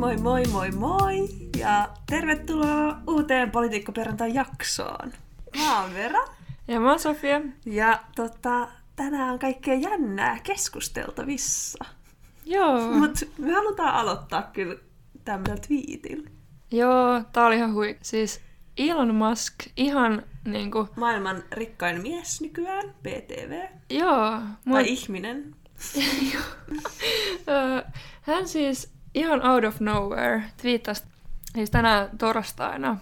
Moi moi moi moi ja tervetuloa uuteen Politiikkaperjantai jaksoon. Mä oon Vera Ja mä oon Sofia. ja tota, tänään on kaikkea jännää keskusteltavissa. Joo. Mut me halutaan aloittaa kyllä tämmöisellä twiitillä. Joo, tää oli ihan hui. Siis Elon Musk ihan niinku... Maailman rikkain mies nykyään, BTV. Joo. Mut, Tai ihminen. hän siis ihan out of nowhere twiittasi siis tänään torstaina,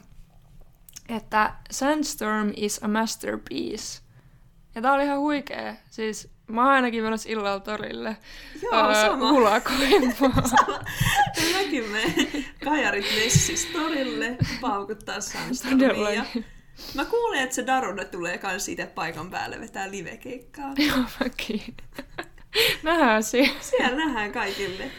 että Sandstorm is a masterpiece. Ja tää oli ihan huikea. Siis mä oon ainakin menossa illalla torille Joo, sama. ulakoimaan. Mäkin me kajarit messis torille paukuttaa Sandstormia. Mä kuulen, että se Daruna tulee kans itse paikan päälle vetää livekeikkaa. Joo, mäkin. Nähdään siinä. Siellä nähdään kaikille.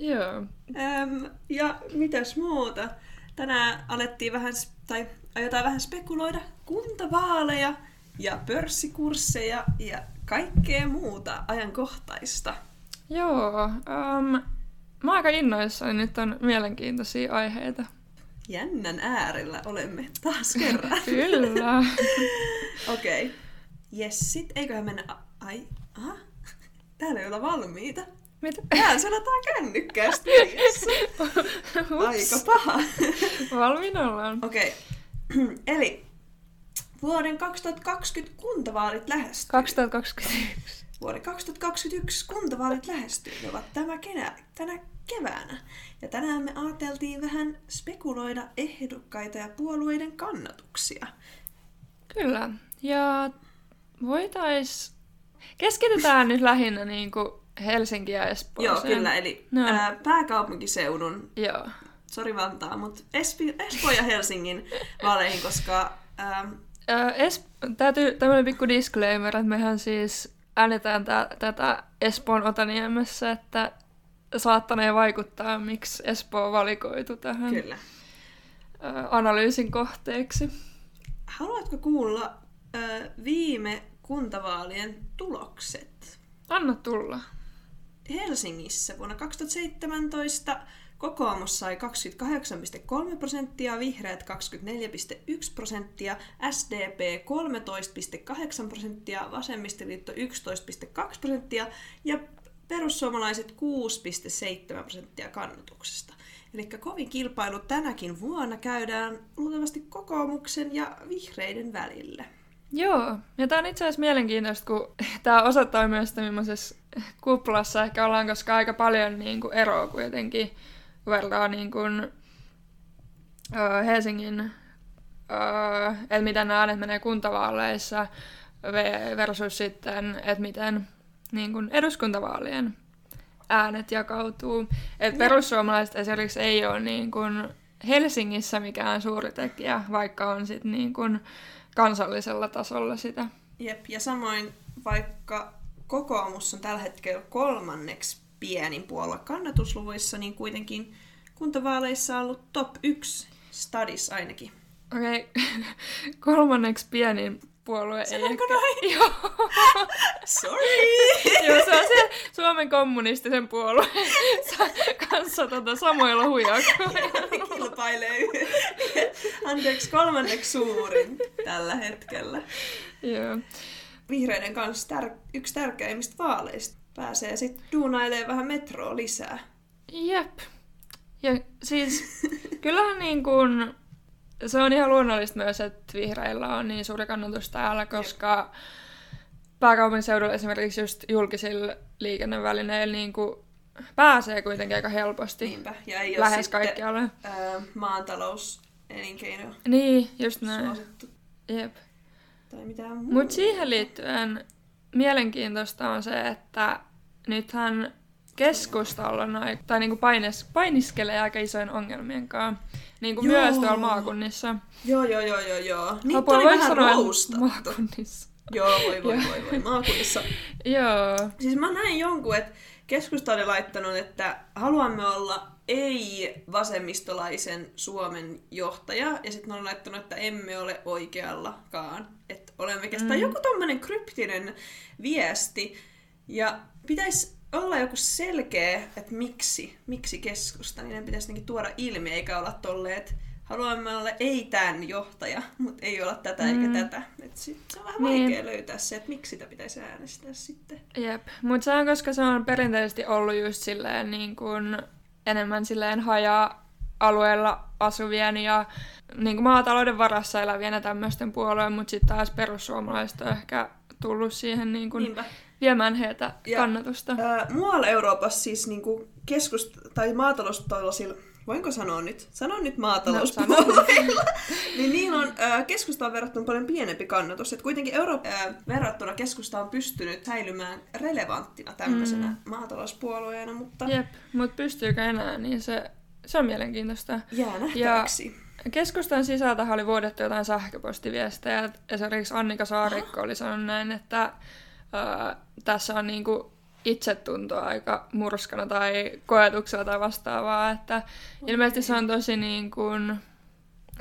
Joo. Öm, ja mitäs muuta? Tänään alettiin vähän, tai aiotaan vähän spekuloida kuntavaaleja ja pörssikursseja ja kaikkea muuta ajankohtaista. Joo. Um, mä aika innoissani, nyt on mielenkiintoisia aiheita. Jännän äärellä olemme taas kerran. Kyllä. Okei. Okay. Jes, sit eiköhän mennä... a- Ai, aha. Täällä ei olla valmiita. Mitä? Täällä sanotaan kännykkää studiossa. Aika paha. Valmiina ollaan. Okei. Okay. Eli vuoden 2020 kuntavaalit lähestyy. 2021. Vuoden 2021 kuntavaalit lähestyy. Ne ovat tämä kenä, tänä keväänä. Ja tänään me ajateltiin vähän spekuloida ehdokkaita ja puolueiden kannatuksia. Kyllä. Ja voitais... Keskitytään nyt lähinnä niinku Helsinki ja Espooseen. Joo, kyllä. Eli No. ää, pääkaupunkiseudun, Joo. sori Vantaa, mutta Espi, Espoo ja Helsingin vaaleihin, koska ää, Ö, Es- täytyy tämmöinen pikku disclaimer, että mehän siis äänetään tä- tätä Espoon Otaniemessä, että saattanee vaikuttaa, miksi Espoo valikoitu tähän kyllä. analyysin kohteeksi. Haluatko kuulla ää, viime kuntavaalien tulokset? Anna tulla. Helsingissä vuonna 2017 kokoomus sai 28,3 prosenttia, vihreät 24,1 prosenttia, SDP 13,8 prosenttia, vasemmistoliitto 11,2 prosenttia ja perussuomalaiset 6,7 prosenttia kannatuksesta. Eli kovin kilpailu tänäkin vuonna käydään luultavasti kokoomuksen ja vihreiden välillä. Joo, ja tämä on itse asiassa mielenkiintoista, kun tämä osoittaa myös, että millaisessa kuplassa ehkä ollaan, koska aika paljon niin kuin eroa kuitenkin, kun vertaa niin kuin, ö, Helsingin, ö, että miten nämä äänet menee kuntavaaleissa ve- versus sitten, että miten niin kuin eduskuntavaalien äänet jakautuu. Et perussuomalaiset esimerkiksi ei ole niin kuin Helsingissä mikään suuri tekijä, vaikka on sitten niin kuin kansallisella tasolla sitä. Jep, ja samoin vaikka kokoomus on tällä hetkellä kolmanneksi pienin puolue kannatusluvuissa, niin kuitenkin kuntavaaleissa on ollut top 1 stadis ainakin. Okei, okay. kolmanneksi pienin puolue Sanonko ehkä... noin? Joo. Sorry! Joo, se on se Suomen kommunistisen puolueen sa- kanssa tota, samoilla hujakoilla. Kilpailee anteeksi kolmanneksi suurin tällä hetkellä. Joo. Vihreiden kanssa tär- yksi tärkeimmistä vaaleista. Pääsee sitten duunailemaan vähän metroa lisää. Jep. Ja siis kyllähän niin kuin, se on ihan luonnollista myös, että vihreillä on niin suuri kannatus täällä, koska pääkaupunkiseudulla esimerkiksi just julkisilla liikennevälineillä niin kuin pääsee kuitenkin aika helposti Niinpä. Ja ei ole lähes sitten kaikkialle. ää, maatalous elinkeino Niin, just näin. suosittu Jep. tai mitään muuta. Mutta siihen liittyen mielenkiintoista on se, että nythän keskustalla noi, tai niinku paines, painiskelee aika isojen ongelmien kanssa. Niinku Joo. myös tuolla maakunnissa. Joo, joo, joo, joo, joo. Niitä Apua, oli vähän sanoa, roustattu. Maakunnissa. Joo, voi, voi, voi, voi. Maakunnissa. Joo. Siis mä näin jonkun, että keskusta oli laittanut, että haluamme olla ei-vasemmistolaisen Suomen johtaja, ja sitten on laittanut, että emme ole oikeallakaan. Että olemme kestä mm. joku tommonen kryptinen viesti, ja pitäisi olla joku selkeä, että miksi, miksi keskusta, niin ne pitäisi jotenkin tuoda ilmi, eikä olla tolleen, että haluamme olla ei tämän johtaja, mutta ei olla tätä eikä Mm. tätä. Et sit se on vähän Niin. vaikea löytää se, että miksi sitä pitäisi äänestää sitten. Jep, mutta se on, koska se on perinteisesti ollut just silleen niin kuin enemmän silleen haja-alueella asuvien ja niin kuin maatalouden varassa elävien ja tämmöisten puolueen, mutta sitten taas perussuomalaiset on ehkä tullut siihen niin kuin Niinpä. Viemään heitä Ja- kannatusta. Ää, muualla Euroopassa siis niinku keskust- tai maataloustaloisilla, voinko sanoa nyt? Sanon nyt maatalouspuolueilla. niin niillä on ää, keskustaan verrattuna paljon pienempi kannatus. Et kuitenkin Euro- ää, verrattuna keskusta on pystynyt säilymään relevanttina tämmöisenä Mm. maatalouspuolueena, mutta Jep, mutta pystyykö enää, niin se, se on mielenkiintoista. jää nähtäväksi. Keskustan sisältä oli vuodettu jotain sähköpostiviestejä. Esimerkiksi Annika Saarikko oli sanonut näin, että ää, tässä on niinku itsetuntoa aika murskana tai koetuksella tai vastaavaa. Että ilmeisesti se on tosi niin kuin,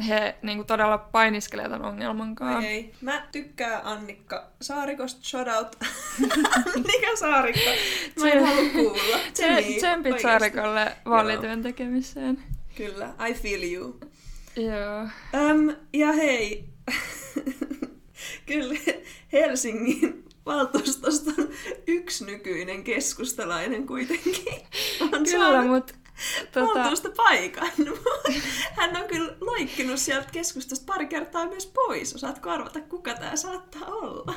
he niin kuin todella painiskelee tämän ongelman kanssa. ei. Mä tykkään Annikka Saarikosta. Shout out Annika Saarikko. Mä en halua kuulla. Tsemi, Tsempit oikeesti. Saarikolle vaalityön tekemiseen. Kyllä, I feel you. Joo. Öm, ja hei, kyllä Helsingin valtuustosta yksi nykyinen keskustalainen kuitenkin. On Kyllä, mutta tota, valtuustopaikan. Hän on kyllä loikkinut sieltä keskustasta pari kertaa myös pois. Osaatko arvata, kuka tämä saattaa olla?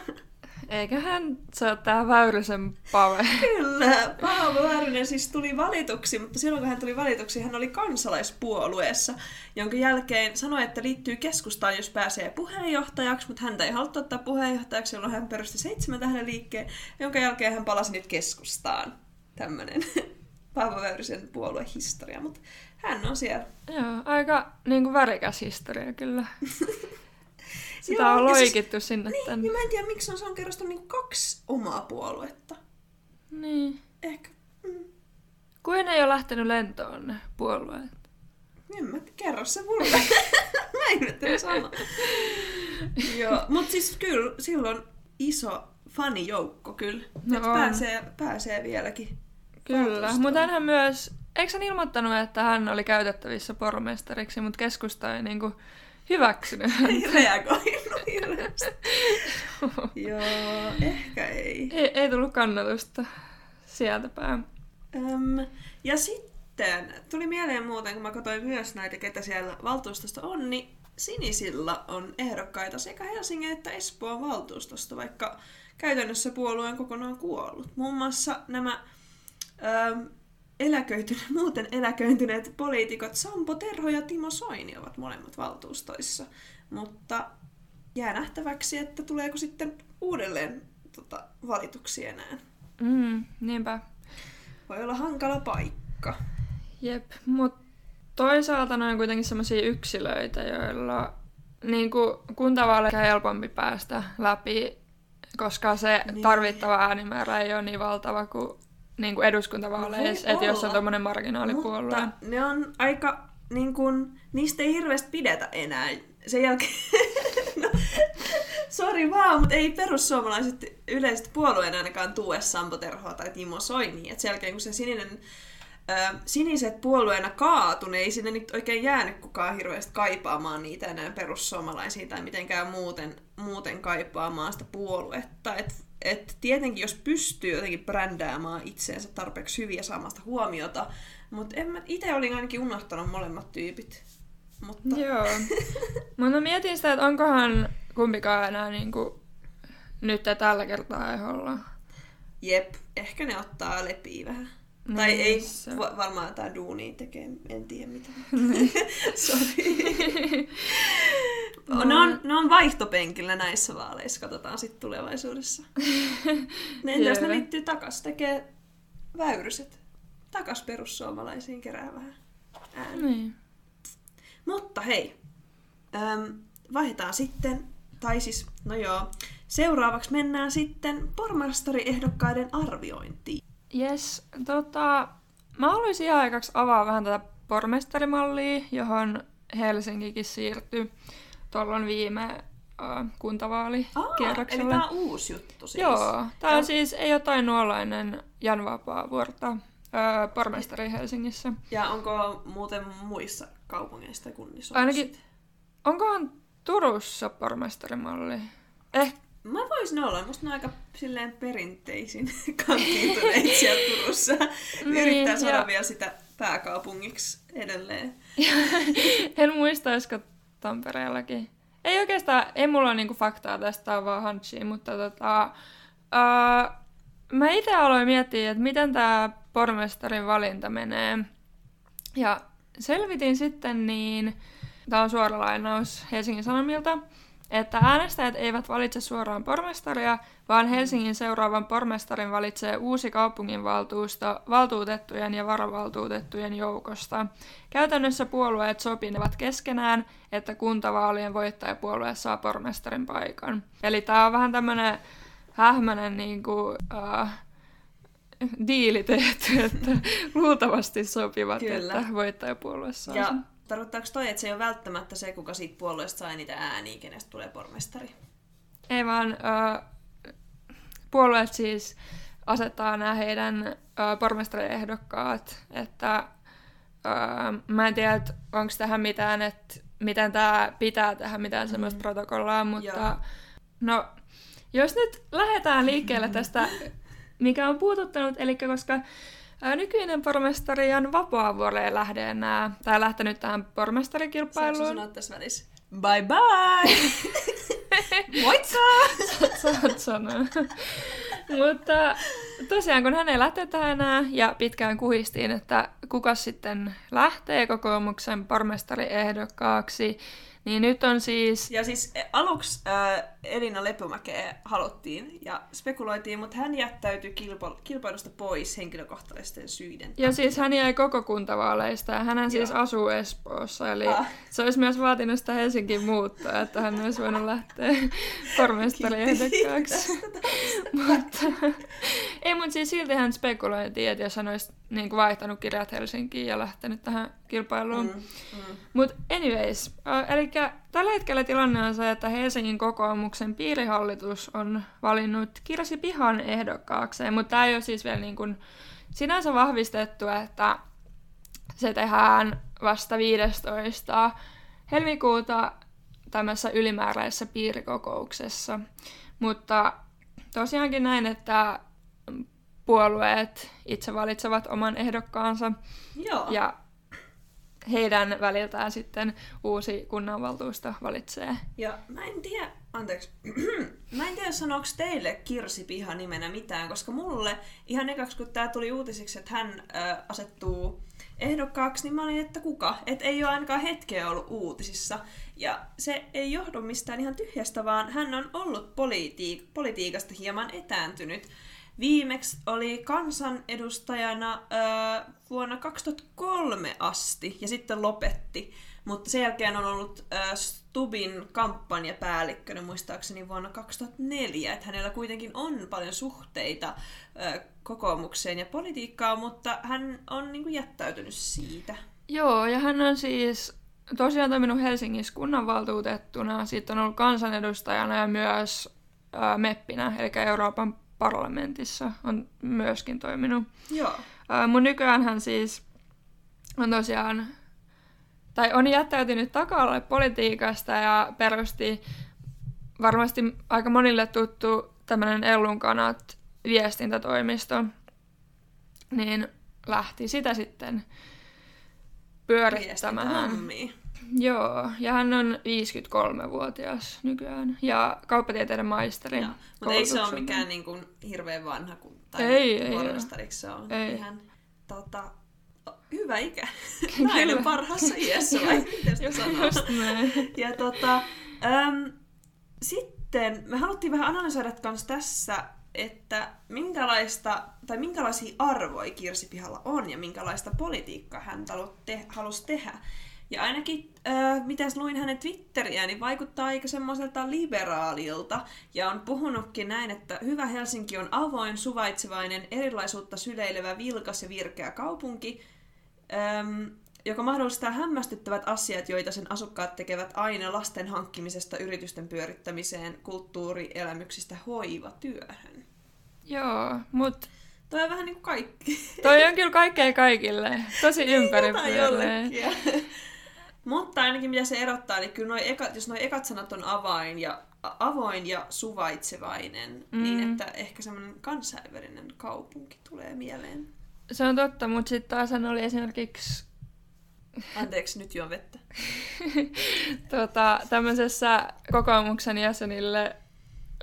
Eiköhän se ole tää Väyrysen Pave. Kyllä, Paavo Väyrynen siis tuli valituksi, mutta silloin kun hän tuli valituksi, hän oli kansalaispuolueessa, jonka jälkeen sanoi, että liittyy keskustaan, jos pääsee puheenjohtajaksi, mutta häntä ei haluttu ottaa puheenjohtajaksi, jolloin hän perusti seitsemän tähden liikkeen, jonka jälkeen hän palasi nyt keskustaan. Tämmönen Paavo Väyrysen puoluehistoria, mutta hän on siellä. Joo, aika niin kuin värikäs historia kyllä. Sitä Joo, on siis- loikittu sinne Niin, tänne. niin mä en tiedä, miksi on, se on kerrostunut niin kaksi omaa puoluetta. Niin. Ehkä, mm, Kuin ei ole lähtenyt lentoon ne puolueet. En mä kerro se mulle. mä ihmettelen sanoa. Joo, mut siis kyllä silloin iso fanijoukko kyllä. No Et on. pääsee, pääsee vieläkin. Kyllä, mutta hänhän myös, eikö hän ilmoittanut, että hän oli käytettävissä pormestariksi, mutta keskusta ei niinku hyväksynyt Ei häntä. reagoinut hirveästi. Joo, ehkä ei. ei, ei tullut kannatusta sieltä päin. Öm, ja sitten tuli mieleen muuten, kun mä katsoin myös näitä, ketä siellä valtuustosta on, niin Sinisillä on ehdokkaita sekä Helsingin että Espoon valtuustosta, vaikka käytännössä puolue on kokonaan kuollut. Muun muassa nämä öm, eläköityneet, muuten eläköityneet poliitikot Sampo Terho ja Timo Soini ovat molemmat valtuustoissa, mutta jää nähtäväksi, että tuleeko sitten uudelleen tota, valituksi enää. Mm, niinpä. Voi olla hankala paikka. Jep, mutta toisaalta ne on kuitenkin sellaisia yksilöitä, joilla niin kuin kuntavaaleja on helpompi päästä läpi, koska se Niin. tarvittava äänimäärä ei ole niin valtava kuin, niin kuin eduskuntavaaleissa, No että jos on tuommoinen marginaalipuolue. Mutta ne on aika, niin kun, niistä ei hirveästi pidetä enää. Sen jälkeen, no, sori vaan, mutta ei perussuomalaiset yleisesti puolueen ainakaan tue Sampo Terhoa tai Timo Soini. Et sen jälkeen kun se sininen, ö, siniset puolueena kaatu, niin ei sinne nyt oikein jäänyt kukaan hirveästi kaipaamaan niitä enää perussuomalaisia tai mitenkään muuten, muuten kaipaamaan sitä puoluetta. Et, et tietenkin jos pystyy jotenkin brändäämään itseensä tarpeeksi saamaan sitä huomiota, mutta itse olin ainakin unohtanut molemmat tyypit. Mutta Joo. Mutta mietin sitä, että onkohan kumpikaan enää niinku nyt ja tällä kertaa ehdolla. jep, ehkä ne ottaa lepiä vähän. Niin, tai ei se- va- varmaan jotain duunia tekee, en tiedä mitä. Sori. No. Ne, on, ne on vaihtopenkillä näissä vaaleissa, katsotaan sitten tulevaisuudessa. Ne, entä jos ne liittyy takas, tekee väyryset. Takas perussuomalaisiin kerää vähän niin. Mutta hei, äm, vaihdetaan sitten, tai siis, no joo, seuraavaksi mennään sitten pormestariehdokkaiden arviointiin. Yes, tota, mä haluaisin ihan aikaksi avaa vähän tätä pormestarimallia, johon Helsinkikin siirtyi tuolloin viime äh, eli kuntavaalikierroksella. tämä on uusi juttu siis. Joo, tämä Joo. siis ei olla ennen Jan Vapaavuorta pormestari Helsingissä. Ja onko muuten muissa kaupungeissa tai kunnissa? Ainakin, onkohan Turussa pormestarimalli? Eh, Mä voisin olla, musta ne on aika silleen perinteisin kantiintuneet siellä Turussa. Niin, Yrittää saada ja- vielä sitä pääkaupungiksi edelleen. en muista, olisiko Tampereellakin. Ei oikeastaan, ei mulla ole niinku faktaa tästä, vaan hunchia, mutta tota, uh, mä itse aloin miettiä, että miten tämä pormestarin valinta menee. Ja selvitin sitten niin, tämä on suora lainaus Helsingin Sanomilta, että äänestäjät eivät valitse suoraan pormestaria, vaan Helsingin seuraavan pormestarin valitsee uusi kaupunginvaltuusto valtuutettujen ja varavaltuutettujen joukosta. Käytännössä puolueet sopinevat keskenään, että kuntavaalien voittajapuolue saa pormestarin paikan. Eli tämä on vähän tämmöinen hähmäinen niinku, uh, diili tehty, että luultavasti sopivat, Kyllä. että voittajapuolue saa Ja sen. tarkoittaako toi, että se ei ole välttämättä se, kuka siitä puolueesta saa niitä ääniä, kenestä tulee pormestari? Ei vaan ö, puolueet siis asettaa nämä heidän ö, pormestariehdokkaat, että ö, mä en tiedä, onko tähän mitään, että miten tämä pitää tehdä mitään semmoista Mm. protokollaa, mutta Joo. no, jos nyt lähdetään liikkeelle tästä, mikä on puututtanut, eli koska nykyinen pormestari Jan Vapaavuori ei lähde enää, tai lähtenyt tähän pormestarikilpailuun. sanoa tässä välissä? Bye bye! Moikka! Saat sanoa. Mutta tosiaan, kun hän ei lähte tähän enää, ja pitkään kuhistiin, että kuka sitten lähtee kokoomuksen pormestariehdokkaaksi, niin nyt on siis... Ja siis eh, aluksi äh, Elina Lepomäkeä haluttiin ja spekuloitiin, mutta hän jättäytyi kilpa- kilpailusta pois henkilökohtaisten syiden. Ja siis hän jäi koko kuntavaaleista, ja hän siis asuu Espoossa, eli Ah. se olisi myös vaatinut sitä Helsingin muuttoa, että hän olisi voinut lähteä pormestariehdokkaaksi. mutta, ei, mutta siis silti hän spekuloitiin, että jos hän olisi niin kuin vaihtanut kirjat Helsinkiin ja lähtenyt tähän kilpailuun. Mm, mm. Mutta anyways, eli tällä hetkellä tilanne on se, että Helsingin kokoomuksen piirihallitus on valinnut Kirsi Pihan ehdokkaakseen, mutta tämä ei ole siis vielä niin kuin sinänsä vahvistettu, että se tehdään vasta 15. helmikuuta tämmöisessä ylimääräisessä piirikokouksessa. Mutta tosiaankin näin, että puolueet itse valitsevat oman ehdokkaansa Joo. ja heidän väliltään sitten uusi kunnanvaltuusto valitsee. Ja mä en tiedä, anteeksi, mä en tiedä sanooko teille Kirsi Piha nimenä mitään, koska mulle ihan ekaksi kun tää tuli uutisiksi, että hän ö, asettuu ehdokkaaksi, niin mä olin, että kuka? Et ei ole ainakaan hetkeä ollut uutisissa. Ja se ei johdu mistään ihan tyhjästä, vaan hän on ollut politiik- politiikasta hieman etääntynyt. Viimeksi oli kansanedustajana ö, vuonna 2003 asti ja sitten lopetti. Mutta sen jälkeen on ollut ö, Stubin kampanjapäällikkönä muistaakseni vuonna 2004. Että hänellä kuitenkin on paljon suhteita ö, kokoomukseen ja politiikkaan, mutta hän on niinku jättäytynyt siitä. Joo, ja hän on siis tosiaan toiminut Helsingissä kunnanvaltuutettuna, sitten on ollut kansanedustajana ja myös meppinä, eli Euroopan parlamentissa on myöskin toiminut. Joo. Ää, mun nykyään hän siis on tosiaan, tai on jättäytynyt taka politiikasta ja perusti varmasti aika monille tuttu tämmöinen Ellun kanat viestintätoimisto, niin lähti sitä sitten pyörittämään. Joo, ja hän on 53-vuotias nykyään ja kauppatieteiden maisteri. Joo. Mutta ei se ole mikään niin kuin, hirveän vanha, kun, tai Ei, ei pormestariksi se on Ei. ihan tota, hyvä ikä. Nainen parhaassa iässä, vai miten sitä sanoo? Ja tota, äm, sitten me haluttiin vähän analysoida kans tässä, että minkälaista, tai minkälaisia arvoja Kirsi Pihalla on ja minkälaista politiikkaa hän halusi tehdä. Ja ainakin, äh, mitä luin hänen Twitteriä, niin vaikuttaa aika semmoiselta liberaalilta. Ja on puhunutkin näin, että hyvä Helsinki on avoin, suvaitsevainen, erilaisuutta syleilevä, vilkas ja virkeä kaupunki, äm, joka mahdollistaa hämmästyttävät asiat, joita sen asukkaat tekevät aina lasten hankkimisesta yritysten pyörittämiseen, kulttuurielämyksistä hoivatyöhön. Joo, mutta Toi on vähän niinku kaikki. Toi on kyllä kaikkea kaikille. Tosi Jotain ympäripyöreä. Mutta ainakin mitä se erottaa, niin kyllä noi ekat, jos noi ekat sanat on avain ja, avoin ja suvaitsevainen, mm. niin että ehkä semmoinen kansainvälinen kaupunki tulee mieleen. Se on totta, mutta sitten taas hän oli esimerkiksi Anteeksi, nyt juon vettä. tota, tämmöisessä kokoomuksen jäsenille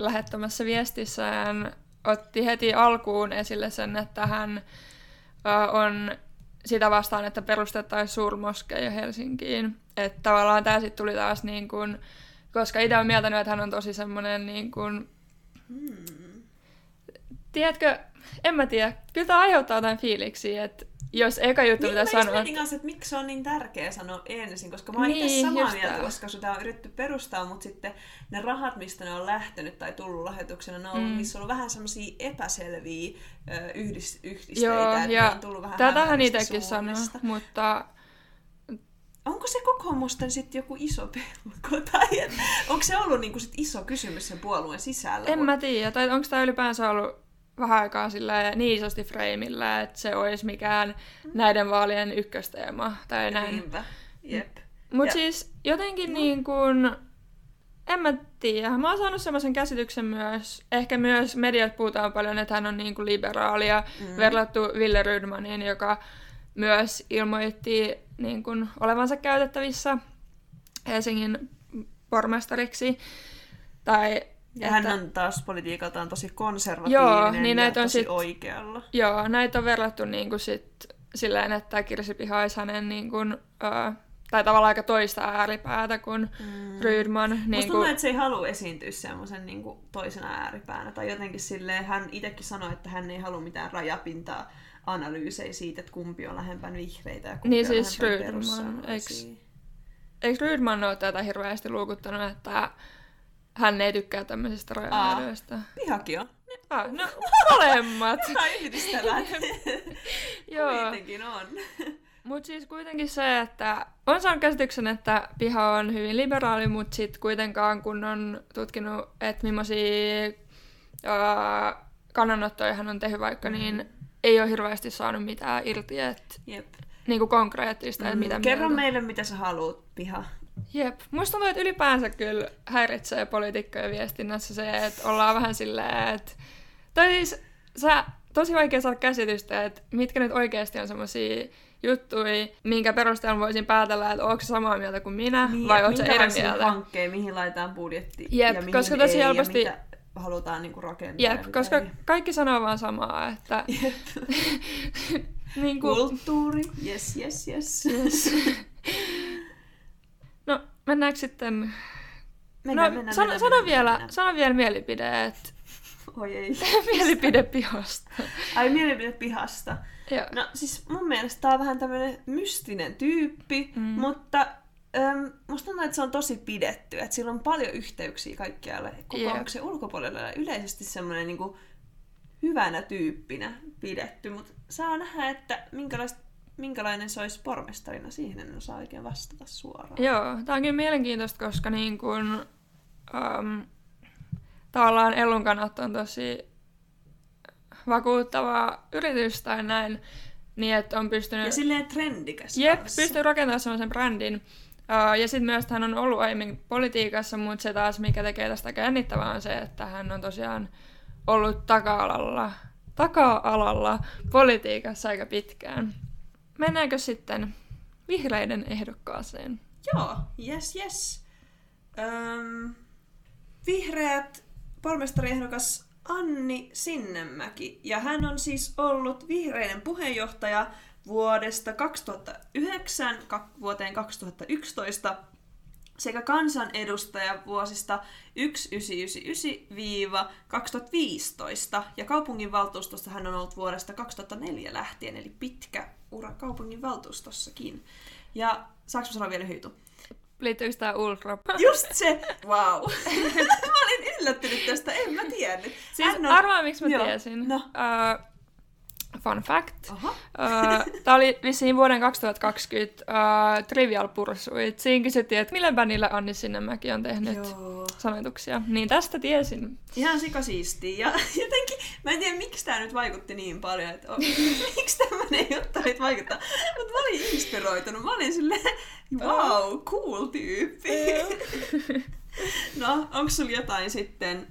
lähettämässä viestissä hän otti heti alkuun esille sen, että hän on sitä vastaan, että perustettaisiin suurmoskeja Helsinkiin. Että tavallaan tämä sitten tuli taas niin kuin, koska itse on mieltänyt, että hän on tosi semmoinen niin kuin, Hmm. tiedätkö, en mä tiedä, kyllä tämä aiheuttaa jotain fiiliksiä, että jos eka juttu, Niin, mitä sanoa, mietin kanssa, että miksi se on niin tärkeä sanoa ensin, koska mä oon itse Niin, samaa just mieltä, tää. koska sitä on yritetty perustaa, mutta sitten ne rahat, mistä ne on lähtenyt tai tullut lahjoituksena, ne on ollut, Mm. niissä on ollut vähän semmoisia epäselviä yhdis, yhdisteitä, Joo, että ja on tullut vähän tätähän itsekin sanoo, mutta Onko se kokoomusten sitten joku iso pelko? Tai et, onko se ollut niinku sit iso kysymys sen puolueen sisällä? en mä tiedä, tai onko tämä ylipäänsä ollut vähän aikaa sillä niin isosti freimillä, että se olisi mikään näiden vaalien ykkösteema tai näin. Niinpä. Jep. Mutta siis jotenkin niin kuin, en mä tiedä, mä oon saanut semmoisen käsityksen myös, ehkä myös mediat puhutaan paljon, että hän on niin kuin liberaali ja mm. verrattu Ville Rydmaniin, joka myös ilmoitti niin kuin olevansa käytettävissä Helsingin pormestariksi. Tai Ja hän on taas politiikaltaan tosi konservatiivinen Joo, niin ja näitä on tosi sit- oikealla. Joo, näitä on verrattu niin kuin sit silleen, että Kirsi Piha olisi hänen niin kuin, ö, tai tavallaan aika toista ääripäätä kuin mm. Rydman. Niin Musta tuntuu, kuin, että se ei halua esiintyä semmoisen niin toisena ääripäänä. Tai jotenkin silleen, hän itsekin sanoi, että hän ei halua mitään rajapintaa analyysejä siitä, että kumpi on lähempän vihreitä ja kumpi Niin on siis lähempän Rydman, perussuomalaisia. eikö Rydman ole tätä hirveästi luukuttanut, että hän ei tykkää tämmöisistä rajanvedoista? Pihakin on. Ah, no, molemmat. Ihan yhdistävät. Joo. Kuitenkin on. Mutta siis kuitenkin se, että on saanut käsityksen, että piha on hyvin liberaali, mutta sitten kuitenkaan kun on tutkinut, että millaisia ää, kannanottoja hän on tehnyt vaikka, niin ei ole hirveästi saanut mitään irti, että Jep. niinku konkreettista, että mitä Mm, Kerro mieltä. meille, mitä sä haluat, Piha. Jep. Musta tuntuu, että ylipäänsä kyllä häiritsee poliitikkojen viestinnässä se, että ollaan vähän silleen, että... Tai siis sä, tosi vaikea saada käsitystä, että mitkä nyt oikeasti on semmosia juttuja, minkä perusteella voisin päätellä, että onko samaa mieltä kuin minä, Niin, vai onko se eri mieltä. hankkeja, mihin laitetaan budjetti Jep, ja mihin koska tosi ei, helposti- ja mitä halutaan niinku rakentaa. Jep, koska ei. kaikki sanoo vaan samaa, että... Niin kuin, Kulttuuri, yes, yes, yes. yes. Mennäänkö sitten... Mennään, no, mennään, sano, mennään, sano, mennään, vielä, mennään. sano vielä mielipide, että Oi ei. mielipide pihasta. Ai mielipide pihasta. Joo. No siis mun mielestä tää on vähän tämmönen mystinen tyyppi, Mm. mutta äm, musta tuntuu, että se on tosi pidetty. Että sillä on paljon yhteyksiä kaikkialle kokoomuksen ulkopuolella ja yleisesti semmoinen niinku hyvänä tyyppinä pidetty. Mutta saa nähdä, että minkälaista minkälainen se olisi pormestarina, siihen en osaa oikein vastata suoraan. Joo, tämä on kyllä mielenkiintoista, koska niin kun, um, tavallaan Ellun kannatto on tosi vakuuttava yritys tai näin, niin että on pystynyt... Ja silleen trendikäs Jep, pystyy rakentamaan sellaisen brändin. Uh, ja sitten myös hän on ollut aiemmin politiikassa, mutta se taas, mikä tekee tästä jännittävää, on se, että hän on tosiaan ollut taka-alalla, taka-alalla politiikassa aika pitkään. Mennäänkö sitten vihreiden ehdokkaaseen? Joo, yes, yes. Öm, vihreät pormestariehdokas Anni Sinnemäki. Ja hän on siis ollut vihreiden puheenjohtaja vuodesta 2009 ka- vuoteen 2011 sekä kansanedustaja vuosista 1999-2015. Ja kaupunginvaltuustossa hän on ollut vuodesta 2004 lähtien, eli pitkä ura kaupunginvaltuustossakin. Ja saanko sanoa vielä jutun? Liittyykö tämä Ultra? Just se! Wow! mä olin yllättynyt tästä, en mä tiennyt. Siis on... arvaa, miksi mä Joo, tiesin. No. Uh, Fun fact. Aha. Tämä oli vissiin vuoden 2020 uh, Trivial Pursuit. Siinä kysyttiin, että millä bändillä Anni Sinnemäki on tehnyt Joo. sanoituksia. Niin tästä tiesin. Ihan sikasiistiä. Ja jotenkin, mä en tiedä miksi tämä nyt vaikutti niin paljon, että on, miksi tämmöinen juttu nyt vaikuttaa. Mutta mä olin inspiroitunut. Mä olin silleen, wow, cool tyyppi. no, onko sulla jotain sitten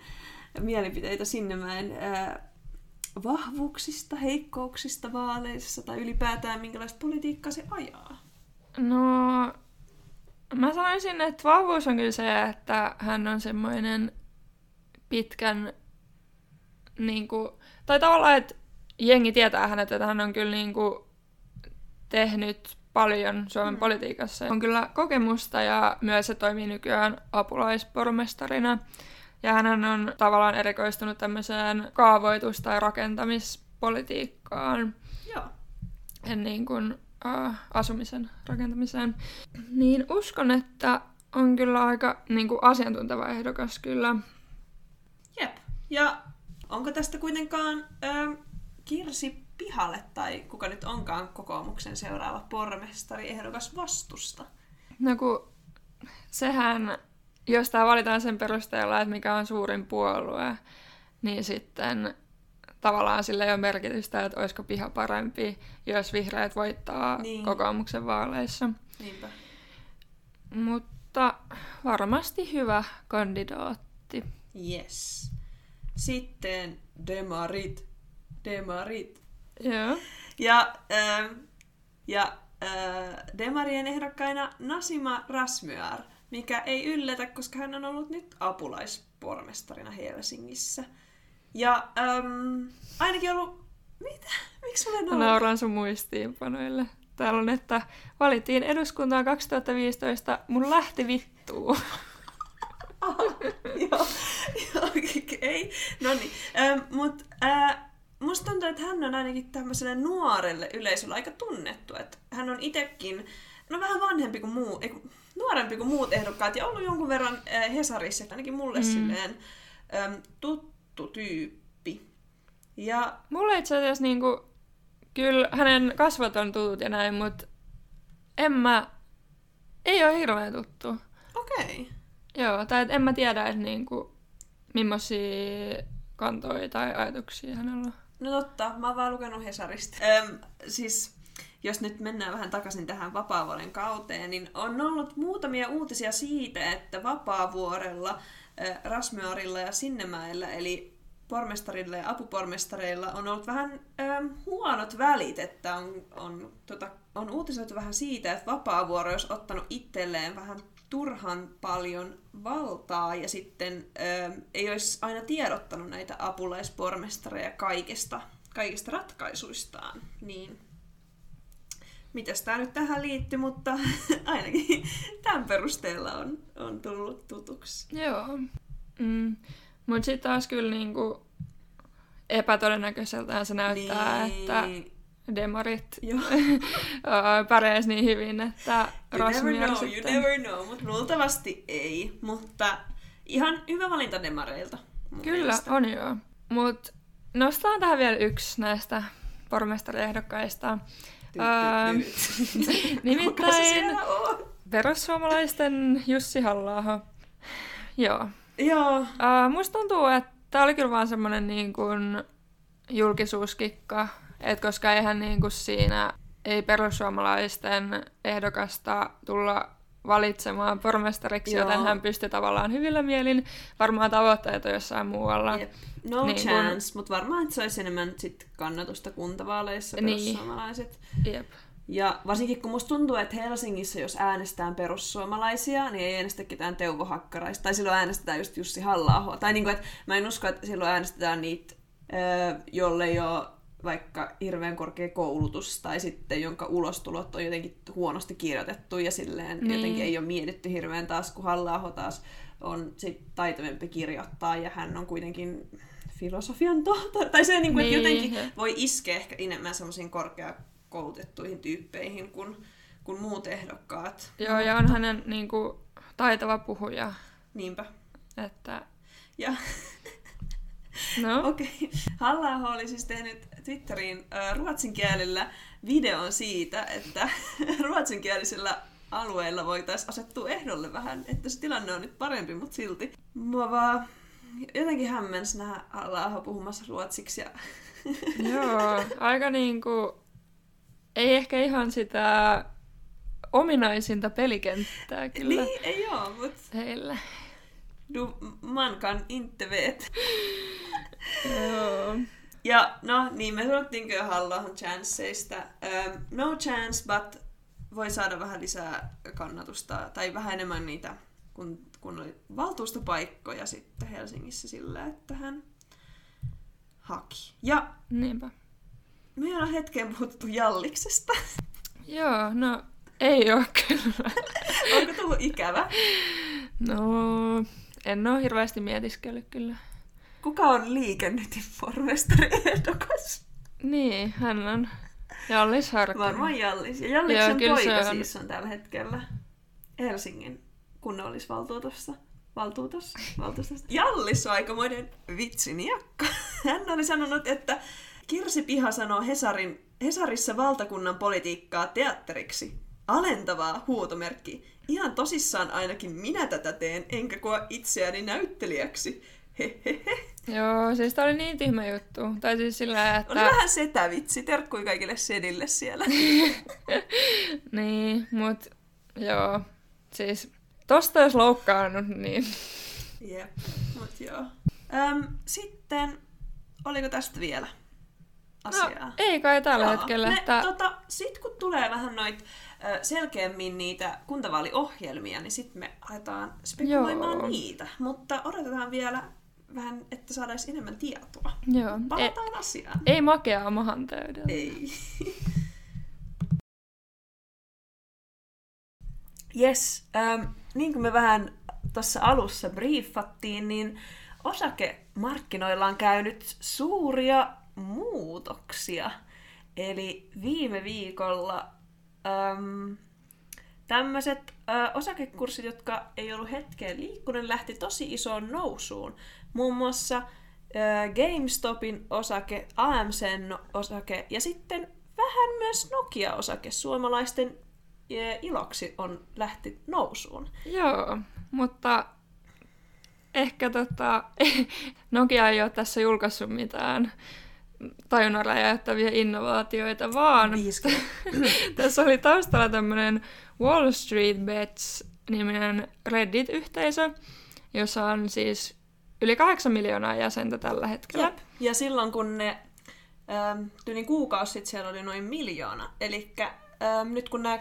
mielipiteitä Sinnemäen ää, vahvuuksista, heikkouksista vaaleissa tai ylipäätään minkälaista politiikkaa se ajaa? No, mä sanoisin, että vahvuus on kyllä se, että hän on semmoinen pitkän, niin kuin, tai tavallaan, että jengi tietää hänet, että hän on kyllä niin kuin, tehnyt paljon Suomen mm. politiikassa. On kyllä kokemusta ja myös se toimii nykyään apulaispormestarina. Ja hän on tavallaan erikoistunut tämmöiseen kaavoitus- tai rakentamispolitiikkaan. Joo. En niin kuin, uh, asumisen rakentamiseen. Niin uskon, että on kyllä aika niin kuin asiantunteva ehdokas kyllä. Jep. Ja onko tästä kuitenkaan ö, Kirsi Pihalle tai kuka nyt onkaan kokoomuksen seuraava pormestari ehdokas vastusta? No kun sehän, jos tämä valitaan sen perusteella, että mikä on suurin puolue, niin sitten tavallaan sillä ei ole merkitystä, että olisiko piha parempi, jos vihreät voittaa Niin. kokoomuksen vaaleissa. Niinpä. Mutta varmasti hyvä kandidaatti. Yes. Sitten demarit. Demarit. Joo. Ja, äh, ja äh, demarien ehdokkaina Nasima Rasmyar, mikä ei yllätä, koska hän on ollut nyt apulaispormestarina Helsingissä. Ja ähm, ainakin ollut... Mitä? Miksi mä olen Nauran sun muistiinpanoille. Täällä on, että valittiin eduskuntaan 2015, mun lähti vittuun. Joo, joo, okei. No niin, ähm, mutta äh, musta tuntuu, että hän on ainakin tämmöiselle nuorelle yleisölle aika tunnettu. Että hän on itekin, no vähän vanhempi kuin muu, ei, nuorempi kuin muut ehdokkaat ja ollut jonkun verran äh, Hesarissa, ainakin mulle mm. Silleen ähm, tuttu tyyppi. Ja Mulle itse asiassa niinku, kyllä hänen kasvot on tutut ja näin, mutta en mä, ei ole hirveän tuttu. okei. Okay. Joo, tai en mä tiedä, että niinku, millaisia kantoja tai ajatuksia hänellä on. No totta, mä oon vaan lukenut Hesarista. Öm, siis, jos nyt mennään vähän takaisin tähän Vapaavuoren kauteen, niin on ollut muutamia uutisia siitä, että Vapaavuorella, ö, Rasmyarilla ja Sinnemäellä, eli pormestarilla ja apupormestareilla on ollut vähän ö, huonot välit, että on, on, tota, on uutisoitu vähän siitä, että Vapaavuoro olisi ottanut itselleen vähän turhan paljon valtaa ja sitten ö, ei olisi aina tiedottanut näitä apulaispormestareja kaikesta, kaikista ratkaisuistaan. Niin mitäs tämä nyt tähän liittyy, mutta ainakin tämän perusteella on, on tullut tutuksi. Joo. Mm. Mutta sitten taas kyllä niinku epätodennäköiseltään se näyttää, Niin. että demarit pärjäisi niin hyvin, että You never know, sitten... you never know, mutta luultavasti ei. Mutta ihan hyvä valinta demareilta. Kyllä, mielestä. on joo. Mut nostetaan tähän vielä yksi näistä pormestariehdokkaista. Se Nimittäin perussuomalaisten Jussi halla Joo. Joo, Uh, musta tuntuu, että tää oli kyllä vaan semmonen niin kuin julkisuuskikka, että koska eihän niin kuin siinä ei perussuomalaisten ehdokasta tulla valitsemaan pormestariksi, Joo. joten hän pystyi tavallaan hyvillä mielin. Varmaan tavoitteet on jossain muualla. Jep. No Niin kun- chance, mutta varmaan että se olisi enemmän sit kannatusta kuntavaaleissa Niin. perussuomalaiset. Jep. Ja varsinkin kun musta tuntuu, että Helsingissä, jos äänestetään perussuomalaisia, niin ei äänestä ketään Teuvo Hakkaraista. Tai silloin äänestetään just Jussi halla Tai niin kuin, että mä en usko, että silloin äänestetään niitä, jolle ei ole vaikka hirveän korkea koulutus tai sitten jonka ulostulot on jotenkin huonosti kirjoitettu ja silleen Niin. jotenkin ei ole mietitty hirveän taas, kun halla taas on sit taitavampi kirjoittaa ja hän on kuitenkin filosofian tohtori. Tai se, niin kuin, Niin. jotenkin voi iskeä ehkä enemmän semmoisiin korkeakoulutettuihin tyyppeihin kuin, kuin muut ehdokkaat. Joo, ja on hänen niin kuin, taitava puhuja, Niinpä. että Ja No, Okei. Okay. halla oli siis tehnyt Twitteriin ruotsin kielellä videon siitä, että ruotsinkielisellä alueella voitaisiin asettua ehdolle vähän, että se tilanne on nyt parempi, mutta silti. Mua vaan jotenkin hämmensi nähdä halla puhumassa ruotsiksi. Ja... joo, aika niinku... Ei ehkä ihan sitä ominaisinta pelikenttää kyllä niin, ei oo, mutta heillä. Du man kan inte vet. Joo. Ja no niin, me sanottiinko jo halla chanceista. Um, no chance, but voi saada vähän lisää kannatusta, tai vähän enemmän niitä, kun, kun oli valtuustopaikkoja sitten Helsingissä sillä, että hän haki. Ja Niinpä. me ollaan hetken puhuttu Jalliksesta. Joo, no ei oo kyllä. Onko tullut ikävä? No, en oo hirveästi mietiskellyt kyllä. Kuka on liikennetin pormestari ehdokas? Niin, hän on Jallis Harkinen. Varmaan Jallis. Ja Jalliksen Joo, kyllä se poika on. siis on tällä hetkellä Helsingin kunnallisvaltuutossa. Valtuutossa? Valtuustossa. Jallis on aikamoinen vitsiniakka. Hän oli sanonut, että Kirsi Piha sanoo Hesarin, Hesarissa valtakunnan politiikkaa teatteriksi. Alentavaa huutomerkki. Ihan tosissaan ainakin minä tätä teen, enkä koe itseäni näyttelijäksi. Hehehe. Joo, siis tää oli niin tyhmä juttu. Tai siis sillä, että... Oli vähän setävitsi. Terkkui kaikille sedille siellä. Niin, mut joo. Siis tosta jos loukkaannut, niin... Jep, mut joo. Öm, sitten, oliko tästä vielä asiaa? No, ei kai tällä Joo, hetkellä. Me, että... tota, sit kun tulee vähän noit ö, selkeämmin niitä kuntavaaliohjelmia, niin sitten me aletaan spekuloimaan Joo. niitä. Mutta odotetaan vielä vähän, että saadaan enemmän tietoa. Joo. Palataan asiaan. ei makeaa mahan täydellä. Ei. Yes, ähm, niin kuin me vähän tuossa alussa briefattiin, niin osakemarkkinoilla on käynyt suuria muutoksia. Eli viime viikolla ähm, tämmöiset äh, osakekurssit, jotka ei ollut hetkeen liikkunut, lähti tosi isoon nousuun. Muun muassa äh, GameStopin osake, AMCn osake ja sitten vähän myös Nokia-osake suomalaisten äh, iloksi on lähti nousuun. Joo, mutta ehkä tota, Nokia ei ole tässä julkaissut mitään tajunnan räjäyttäviä innovaatioita, vaan 5G. tässä oli taustalla tämmöinen Wall Street Bets-niminen Reddit-yhteisö, jossa on siis yli 8 miljoonaa jäsentä tällä hetkellä. Jep. Ja silloin kun ne ähm, tyyli kuukausi sitten siellä oli noin miljoona. Eli ähm, nyt kun nämä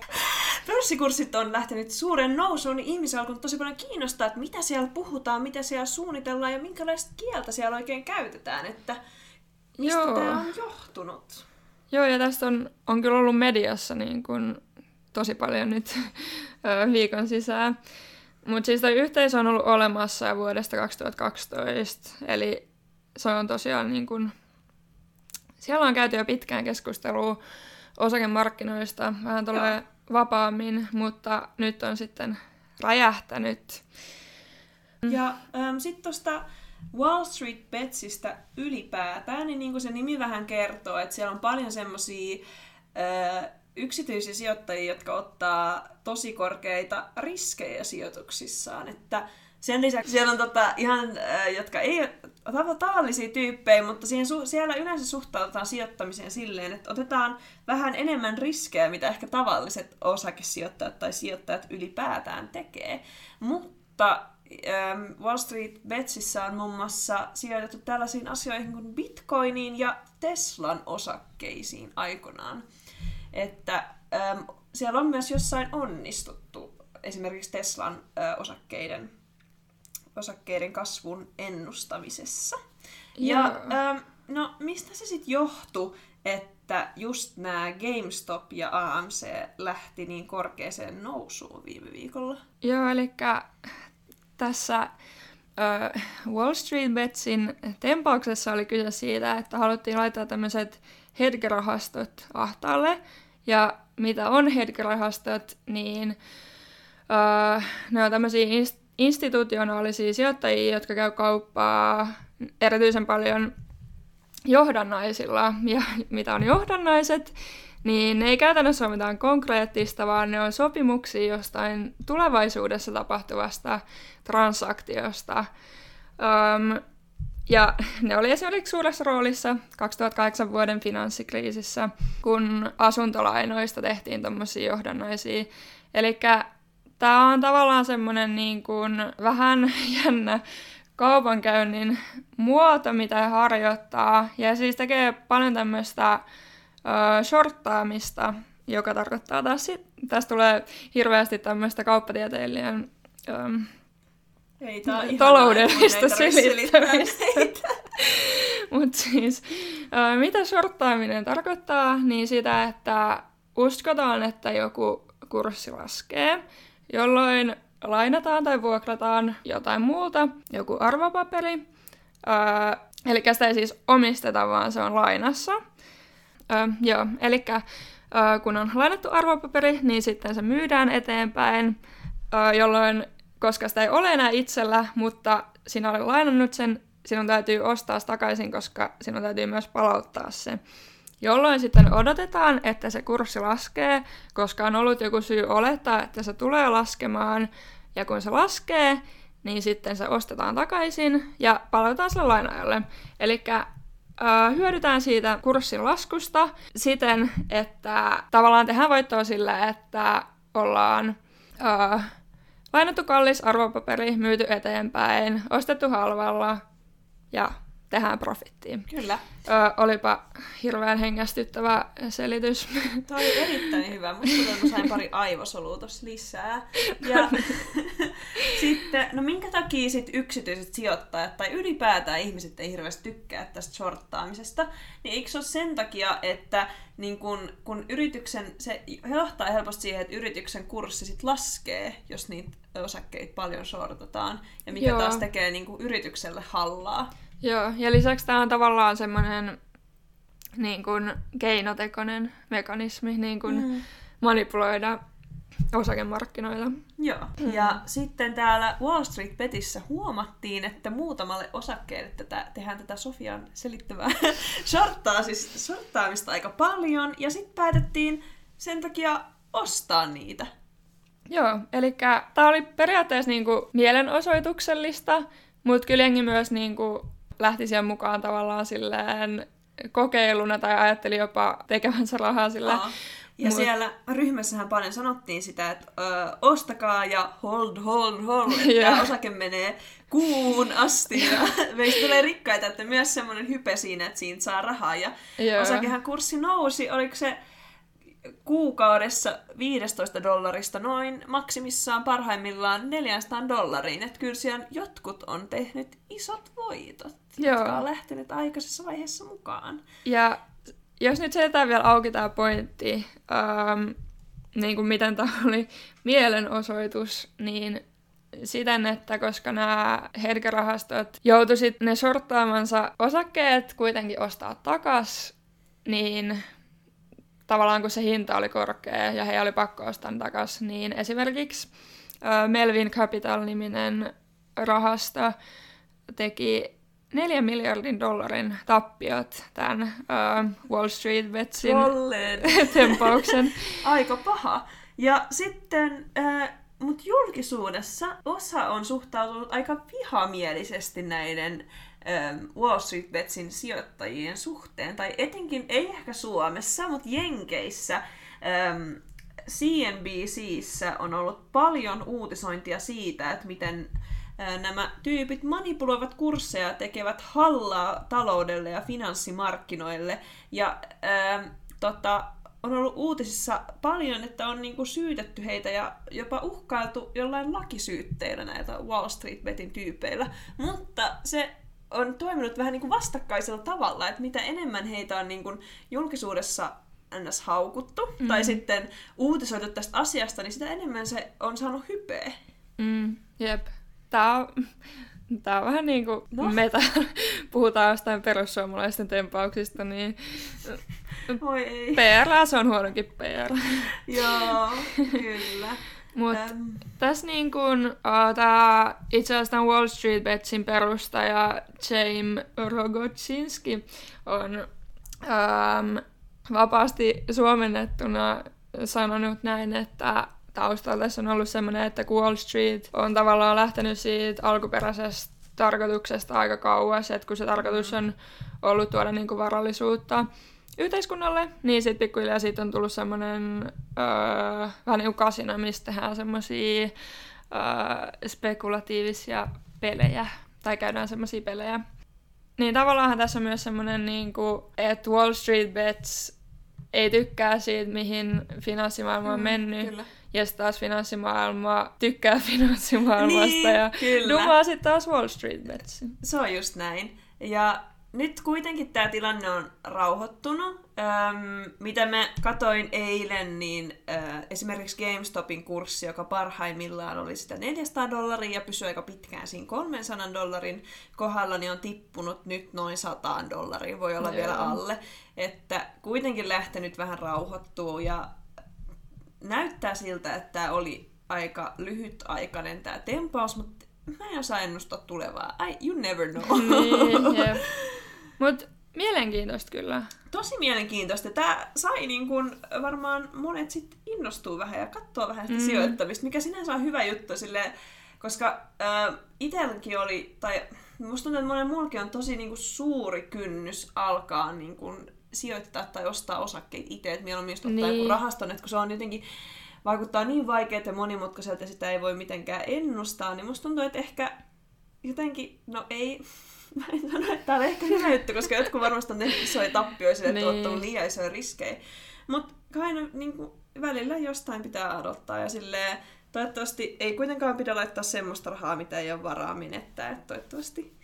pörssikurssit on lähtenyt suuren nousuun, niin ihmisiä on alkanut tosi paljon kiinnostaa, että mitä siellä puhutaan, mitä siellä suunnitellaan ja minkälaista kieltä siellä oikein käytetään, että mistä Joo. tämä on johtunut. Joo, ja tästä on, on kyllä ollut mediassa niin kuin tosi paljon nyt viikon sisään. Mutta siis toi yhteisö on ollut olemassa jo vuodesta 2012, eli se on tosiaan niin kuin, siellä on käyty jo pitkään keskustelua osakemarkkinoista, vähän tulee vapaammin, mutta nyt on sitten räjähtänyt. Ja ähm, sitten tuosta Wall Street Betsistä ylipäätään, niin, niin kuin se nimi vähän kertoo, että siellä on paljon semmoisia yksityisiä sijoittajia, jotka ottaa tosi korkeita riskejä sijoituksissaan. Että sen lisäksi siellä on tota, ihan, äh, jotka ei ole tav- tavallisia tyyppejä, mutta siihen su- siellä yleensä suhtaudutaan sijoittamiseen silleen, että otetaan vähän enemmän riskejä, mitä ehkä tavalliset osakesijoittajat tai sijoittajat ylipäätään tekee. Mutta Wall Street Betsissä on muun muassa sijoitettu tällaisiin asioihin kuin Bitcoiniin ja Teslan osakkeisiin aikoinaan. Että ähm, siellä on myös jossain onnistuttu esimerkiksi Teslan äh, osakkeiden, osakkeiden kasvun ennustamisessa. Ja Joo. ähm, no, mistä se sitten johtui, että just nämä GameStop ja AMC lähti niin korkeaseen nousuun viime viikolla? Joo, eli tässä ö, Wall Street Betsin tempauksessa oli kyse siitä, että haluttiin laittaa tämmöiset hedgerahastot ahtaalle. Ja mitä on hedgerahastot, niin ö, ne on tämmöisiä inst- institutionaalisia sijoittajia, jotka käy kauppaa erityisen paljon johdannaisilla. Ja mitä on johdannaiset, niin ne ei käytännössä ole mitään konkreettista, vaan ne on sopimuksia jostain tulevaisuudessa tapahtuvasta transaktiosta. Um, ja ne oli esimerkiksi suuressa roolissa 2008 vuoden finanssikriisissä, kun asuntolainoista tehtiin tuommoisia johdannaisia. Eli tämä on tavallaan semmoinen niin kuin vähän jännä kaupankäynnin muoto, mitä harjoittaa. Ja siis tekee paljon tämmöistä shorttaamista, joka tarkoittaa taas, sit, tästä tulee hirveästi tämmöistä kauppatieteilijän ö, ei, tää on taloudellista selittämistä. Mutta siis, mitä shorttaaminen tarkoittaa, niin sitä, että uskotaan, että joku kurssi laskee, jolloin lainataan tai vuokrataan jotain muuta, joku arvopaperi. Öö, eli sitä ei siis omisteta, vaan se on lainassa. Öö, joo, eli öö, kun on lainattu arvopaperi, niin sitten se myydään eteenpäin, öö, jolloin, koska sitä ei ole enää itsellä, mutta sinä olet lainannut sen, sinun täytyy ostaa takaisin, koska sinun täytyy myös palauttaa se. Jolloin sitten odotetaan, että se kurssi laskee, koska on ollut joku syy olettaa, että se tulee laskemaan. Ja kun se laskee, niin sitten se ostetaan takaisin ja palautetaan sille lainaajalle. Eli hyödytään siitä kurssin laskusta siten, että tavallaan tehdään voittoa sillä, että ollaan uh, lainattu kallis arvopaperi, myyty eteenpäin, ostettu halvalla ja tehdään profittiin. Kyllä. Ö, olipa hirveän hengästyttävä selitys. Toi oli erittäin hyvä. Musta mä sain pari aivosolua tossa lisää. Ja sitten, no minkä takia sit yksityiset sijoittajat tai ylipäätään ihmiset ei hirveästi tykkää tästä shorttaamisesta, niin eikö se ole sen takia, että niin kun, kun yrityksen, se johtaa helposti siihen, että yrityksen kurssi sit laskee, jos niitä osakkeita paljon shortataan, ja mikä Joo. taas tekee niin yritykselle hallaa. Joo, ja lisäksi tämä on tavallaan semmoinen niin kuin keinotekoinen mekanismi niin kuin mm. manipuloida osakemarkkinoita. Joo, mm. ja sitten täällä Wall Street Betissä huomattiin, että muutamalle osakkeelle tätä, tehdään tätä Sofian selittävää shorttaa, siis shorttaamista aika paljon, ja sitten päätettiin sen takia ostaa niitä. Joo, eli tämä oli periaatteessa niinku mielenosoituksellista, mutta kyllä jengi myös niinku lähti siihen mukaan tavallaan silleen kokeiluna tai ajatteli jopa tekevänsä rahaa sillä. Aa. Ja Mut... siellä ryhmässähän paljon sanottiin sitä, että ö, ostakaa ja hold, hold, hold, että yeah. osake menee kuun asti ja meistä tulee rikkaita, että myös semmoinen hype siinä, että siitä saa rahaa. Ja yeah. osakehan kurssi nousi, oliko se kuukaudessa 15 dollarista noin maksimissaan parhaimmillaan 400 dollariin. Että kyllä siellä jotkut on tehnyt isot voitot, Joo. jotka on lähtenyt aikaisessa vaiheessa mukaan. Ja jos nyt seletään vielä auki tämä pointti, ähm, niin kuin miten tämä oli mielenosoitus, niin siten, että koska nämä herkärahastot joutuisit ne sorttaamansa osakkeet kuitenkin ostaa takas, niin tavallaan kun se hinta oli korkea ja he oli pakko ostaa takaisin, niin esimerkiksi uh, Melvin Capital-niminen rahasto teki 4 miljardin dollarin tappiot tämän uh, Wall Street Betsin tempauksen. Aika paha. Ja sitten, uh, mutta julkisuudessa osa on suhtautunut aika vihamielisesti näiden Ähm, Wall Street Betsin sijoittajien suhteen, tai etenkin ei ehkä Suomessa, mutta Jenkeissä ähm, CNBCissä on ollut paljon uutisointia siitä, että miten nämä tyypit manipuloivat kursseja, tekevät hallaa taloudelle ja finanssimarkkinoille. Ja ähm, tota, on ollut uutisissa paljon, että on niinku syytetty heitä ja jopa uhkailtu jollain lakisyytteillä näitä Wall Street Betin tyypeillä. Mutta se on toiminut vähän niin kuin vastakkaisella tavalla, että mitä enemmän heitä on niin kuin julkisuudessa ns. haukuttu, mm. tai sitten uutisoitu tästä asiasta, niin sitä enemmän se on saanut hypeä. Mm, jep. Tää on, tää on vähän niin kuin no. meta. Puhutaan jostain perussuomalaisten tempauksista, niin Oi ei. PR se on huonokin PR. Joo, kyllä. Mutta Ähm, tässä niin kun, uh, tää, itse asiassa tämän Wall Street Betsin perustaja James Rogoczynski on um, vapaasti suomennettuna sanonut näin, että taustalla tässä on ollut semmoinen, että Wall Street on tavallaan lähtenyt siitä alkuperäisestä tarkoituksesta aika kauas, että kun se tarkoitus on ollut tuoda niin kuin varallisuutta yhteiskunnalle, niin sitten pikkuhiljaa siitä on tullut semmoinen öö, vähän niin kuin kasino, mistä tehdään semmoisia öö, spekulatiivisia pelejä, tai käydään semmoisia pelejä. Niin tavallaan tässä on myös semmoinen, niin kuin, että Wall Street Bets ei tykkää siitä, mihin finanssimaailma on mennyt. Kyllä. Ja sitten taas finanssimaailma tykkää finanssimaailmasta Niin, ja kyllä. dumaa sitten taas Wall Street Betsin. Se on just näin. Ja nyt kuitenkin tämä tilanne on rauhoittunut. Öm, mitä mä katoin eilen, niin ö, esimerkiksi GameStopin kurssi, joka parhaimmillaan oli sitä 400 dollaria ja pysyi aika pitkään siinä 300 dollarin kohdalla, niin on tippunut nyt noin 100 dollaria, voi olla Joo. vielä alle. Että kuitenkin lähtenyt vähän rauhoittuu ja näyttää siltä, että tämä oli aika lyhytaikainen tämä tempaus, mutta mä en osaa ennustaa tulevaa. I, you never know. niin, jep. Mut mielenkiintoista kyllä. Tosi mielenkiintoista. Tämä sai niin kun varmaan monet sit innostuu vähän ja katsoo vähän sitä Mm. sijoittamista, mikä sinänsä on hyvä juttu silleen, koska äh, itselläkin oli, tai musta tuntuu, että monen mullakin on tosi niin kuin suuri kynnys alkaa niin kuin sijoittaa tai ostaa osakkeita itse, että mieluummin just ottaa Niin. joku rahaston, että kun se on jotenkin vaikuttaa niin vaikeaa ja monimutkaiselta ja sitä ei voi mitenkään ennustaa, niin musta tuntuu, että ehkä jotenkin, no ei, mä en sano, että tämä on ehkä hyvä juttu, koska jotkut varmasti on tehnyt isoja tappioita sille, että Niin. on ottanut liian isoja riskejä. Mutta kai no, niin kuin, välillä jostain pitää odottaa ja silleen, toivottavasti ei kuitenkaan pidä laittaa semmoista rahaa, mitä ei ole varaa menettää. Että toivottavasti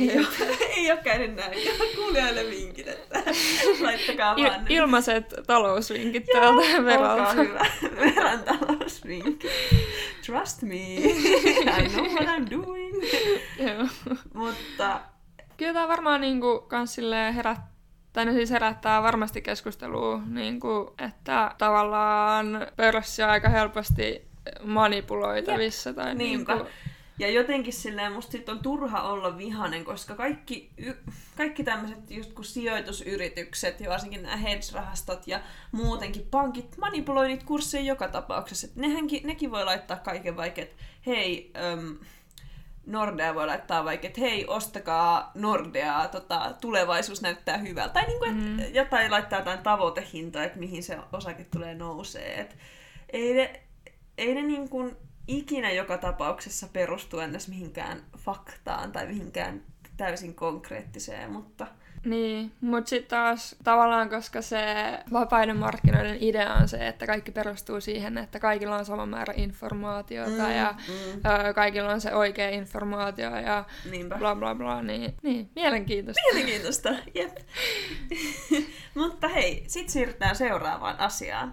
ei ole, ei ole käynyt näin. Kuulijoille vinkit, että laittakaa Il- vaan. ilmaiset talousvinkit täältä olkaa veralta. hyvä. Verran talousvinkki. Trust me. I know what I'm doing. Joo. Mutta Kyllä tämä varmaan niinku kans silleen herät, tai no siis herättää varmasti keskustelua, niinku, että tavallaan pörssi on aika helposti manipuloitavissa. Tai Niinpä. niinku, Ja jotenkin silleen musta sit on turha olla vihanen, koska kaikki, y- kaikki tämmöiset just kun sijoitusyritykset ja varsinkin nämä hedge-rahastot ja muutenkin pankit manipuloi niitä kursseja joka tapauksessa. Et nehän, nekin voi laittaa kaiken vaikka, että hei, äm, Nordea voi laittaa vaikka, että hei, ostakaa Nordeaa, tota, tulevaisuus näyttää hyvältä. Tai, niinku, et, Mm. jotain laittaa jotain tavoitehintaa, että mihin se osake tulee nousee. Et ei ne, ei ne niin kuin ikinä joka tapauksessa perustu ennäs mihinkään faktaan tai mihinkään täysin konkreettiseen, mutta Niin, mutta sitten taas tavallaan, koska se vapaiden markkinoiden idea on se, että kaikki perustuu siihen, että kaikilla on sama määrä informaatiota mm, ja mm, ö, kaikilla on se oikea informaatio ja niinpä. bla bla bla, niin, niin mielenkiintoista. Mielenkiintoista, jep. mutta hei, sit siirrytään seuraavaan asiaan.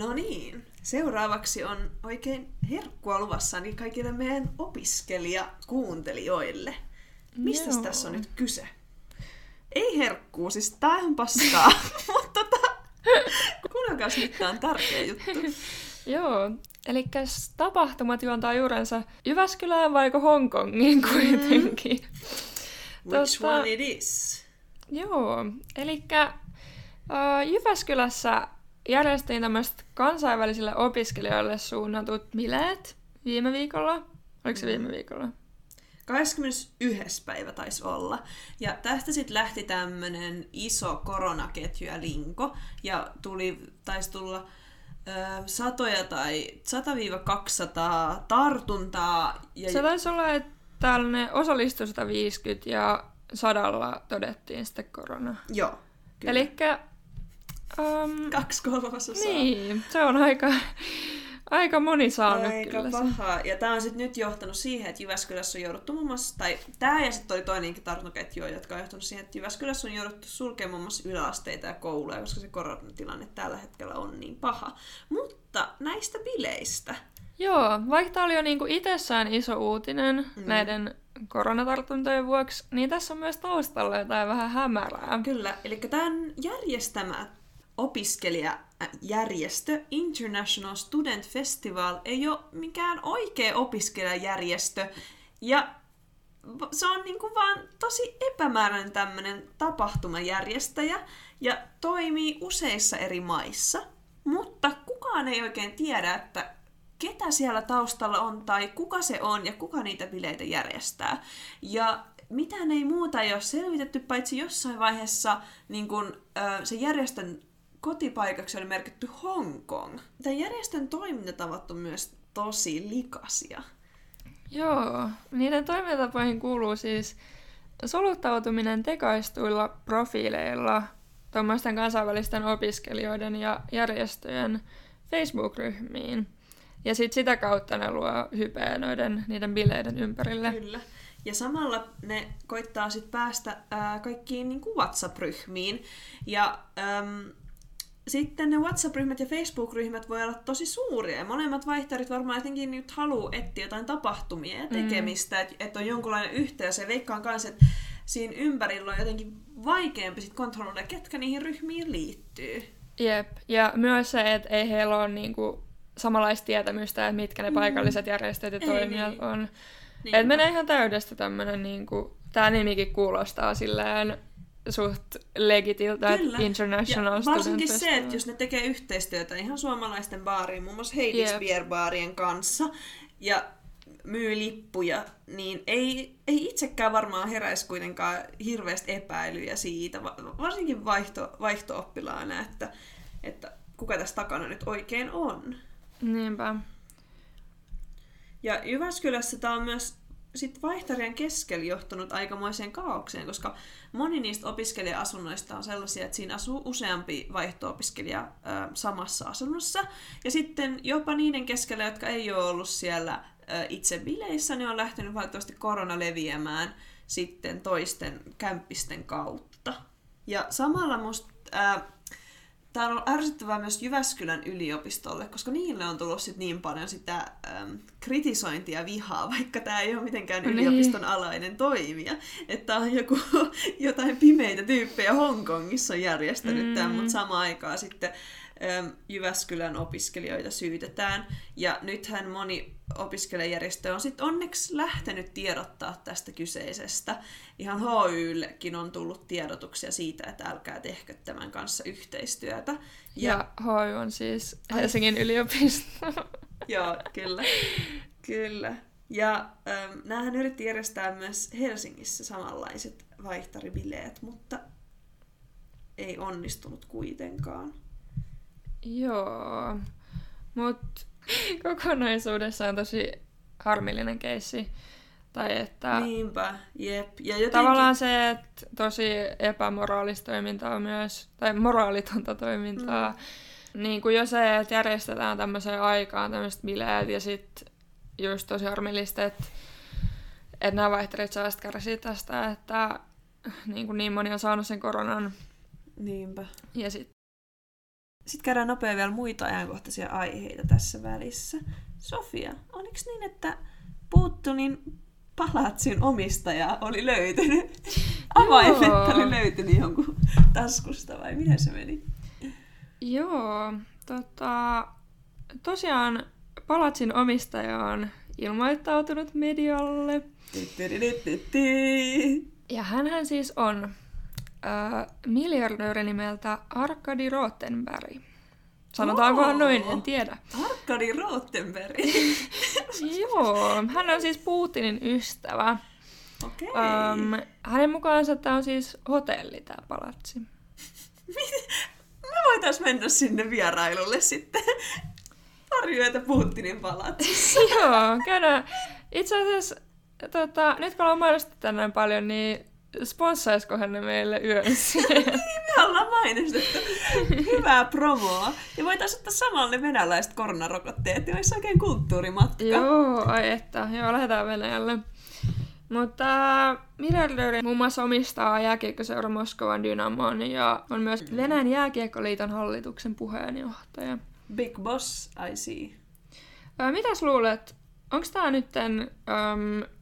No niin, seuraavaksi on oikein herkkua luvassa niin kaikille meidän opiskelijakuuntelijoille. Mistä Joo. tässä on nyt kyse? Ei herkkuu, siis tää on paskaa, mutta tota, kuunnelkaa nyt tää on tärkeä juttu. Joo, eli tapahtumat juontaa juurensa Jyväskylään vaiko Hongkongiin kuitenkin. Which Tota- one it is? Joo, eli Jyväskylässä järjestettiin tämmöiset kansainvälisille opiskelijoille suunnatut bileet viime viikolla. Oliko se viime viikolla? 21. päivä taisi olla. Ja tästä sitten lähti tämmönen iso koronaketju ja linko. Ja tuli, taisi tulla ö, satoja tai 100-200 tartuntaa. Ja Se taisi olla, että tällainen osallistui 150 ja sadalla todettiin sitten korona. Joo. Eli um, kaksi kolmasosaa. niin, se on aika, aika moni saanut Aika kyllä se. paha. Ja tämä on sitten nyt johtanut siihen, että Jyväskylässä on jouduttu muun muassa, tai tämä ja sitten oli toinenkin tartuntaketju, jotka on johtanut siihen, että Jyväskylässä on jouduttu sulkemaan muun muassa yläasteita ja kouluja, koska se koronatilanne tällä hetkellä on niin paha. Mutta näistä bileistä. Joo, vaikka tämä oli jo niinku itsessään iso uutinen mm. näiden koronatartuntojen vuoksi, niin tässä on myös taustalla jotain vähän hämärää. Kyllä, eli tämän järjestämä opiskelija järjestö International Student Festival ei ole mikään oikea opiskelijajärjestö. Ja se on niinku vaan tosi epämääräinen tämmöinen tapahtumajärjestäjä ja toimii useissa eri maissa. Mutta kukaan ei oikein tiedä, että ketä siellä taustalla on tai kuka se on ja kuka niitä bileitä järjestää. Ja mitään ei muuta ei ole selvitetty, paitsi jossain vaiheessa niin kun, se järjestön kotipaikaksi oli merkitty Hong Kong. Tämän järjestön toimintatavat on myös tosi likaisia. Joo, niiden toimintatapoihin kuuluu siis soluttautuminen tekaistuilla profiileilla tuommoisten kansainvälisten opiskelijoiden ja järjestöjen Facebook-ryhmiin. Ja sitten sitä kautta ne luo hypeä noiden, niiden bileiden ympärille. Kyllä. Ja samalla ne koittaa sitten päästä ää, kaikkiin niin WhatsApp-ryhmiin. Ja äm, sitten ne WhatsApp-ryhmät ja Facebook-ryhmät voi olla tosi suuria. Ja molemmat vaihtarit varmaan jotenkin nyt haluaa etsiä jotain tapahtumia ja mm. tekemistä, mm. että et on jonkunlainen yhteys. Ja veikkaan kanssa, että siinä ympärillä on jotenkin vaikeampi sit kontrolloida, ketkä niihin ryhmiin liittyy. Jep, ja myös se, että ei heillä ole niinku samanlaista tietämystä, että mitkä ne mm. paikalliset järjestöt ja toimijat niin. on. Niin. Että menee ihan täydestä tämmönen, niinku, tää nimikin kuulostaa silleen suht legitiltä, että International ja varsinkin se, että jos ne tekee yhteistyötä ihan suomalaisten baariin, muun muassa Heidis yep. Baarien kanssa, ja myy lippuja, niin ei, ei itsekään varmaan heräisi kuitenkaan hirveästi epäilyjä siitä, varsinkin vaihto, vaihto-oppilaana, että, että kuka tässä takana nyt oikein on. Niinpä. Ja Jyväskylässä tämä on myös sit vaihtarien keskellä johtanut aikamoiseen kaaukseen, koska moni niistä opiskelija-asunnoista on sellaisia, että siinä asuu useampi vaihto-opiskelija samassa asunnossa. Ja sitten jopa niiden keskellä, jotka ei ole ollut siellä itse bileissä, ne on lähtenyt valitettavasti korona leviämään sitten toisten kämppisten kautta. Ja samalla musta... Ö, Tämä on ollut ärsyttävää myös Jyväskylän yliopistolle, koska niille on tullut sit niin paljon sitä äm, kritisointia ja vihaa, vaikka tämä ei ole mitenkään niin. yliopiston alainen toimija. Että on joku, jotain pimeitä tyyppejä Hongkongissa on järjestänyt mm. tämän, mutta samaan aikaan sitten Jyväskylän opiskelijoita syytetään. Ja nythän moni opiskelijajärjestö on sitten onneksi lähtenyt tiedottaa tästä kyseisestä. Ihan HYllekin on tullut tiedotuksia siitä, että älkää tehkö tämän kanssa yhteistyötä. Ja, ja HY on siis Helsingin Ai. yliopisto. Joo, kyllä. Kyllä. Ja ähm, näähän yritti järjestää myös Helsingissä samanlaiset vaihtaribileet, mutta ei onnistunut kuitenkaan. Joo, mutta kokonaisuudessaan tosi harmillinen keissi. Tai että... Niinpä, jep. Ja jotenkin... Tavallaan se, että tosi epämoraalista toimintaa myös, tai moraalitonta toimintaa. Mm. Niin kuin jo se, että järjestetään tämmöiseen aikaan tämmöiset bileet ja sitten just tosi harmillista, että, että nämä vaihterit saa kärsiä tästä, että niin, kuin niin moni on saanut sen koronan. Niinpä. Ja sitten sitten käydään nopeasti vielä muita ajankohtaisia aiheita tässä välissä. Sofia, oliko niin, että Puuttunin palatsin omistaja oli löytynyt? Avaimet oli löytynyt jonkun taskusta vai miten se meni? Joo, tota, tosiaan palatsin omistaja on ilmoittautunut medialle. Ja hän siis on äh, miljardööri nimeltä Arkadi Rottenberg. Sanotaanko oh, noin, en tiedä. Arkadi Rottenberg. Joo, hän on siis Putinin ystävä. Okei. Okay. Um, hänen mukaansa tämä on siis hotelli, tämä palatsi. Me voitais mennä sinne vierailulle sitten. Pari yötä Putinin palatsissa. Joo, käydään. Itse asiassa, tota, nyt kun ollaan mainostettu tänään paljon, niin Sponssaisikohan ne meille niin, me ollaan mainostettu. Hyvää promoa. Ja voitaisiin ottaa samalle venäläiset koronarokotteet, ja olisi oikein kulttuurimatka. Joo, ai että. Joo, lähdetään Venäjälle. Mutta Miljardööri muun muassa omistaa jääkiekkoseura Moskovan Dynamon ja on myös mm. Venäjän jääkiekkoliiton hallituksen puheenjohtaja. Big Boss, I see. Mitäs luulet, onko tämä nytten um,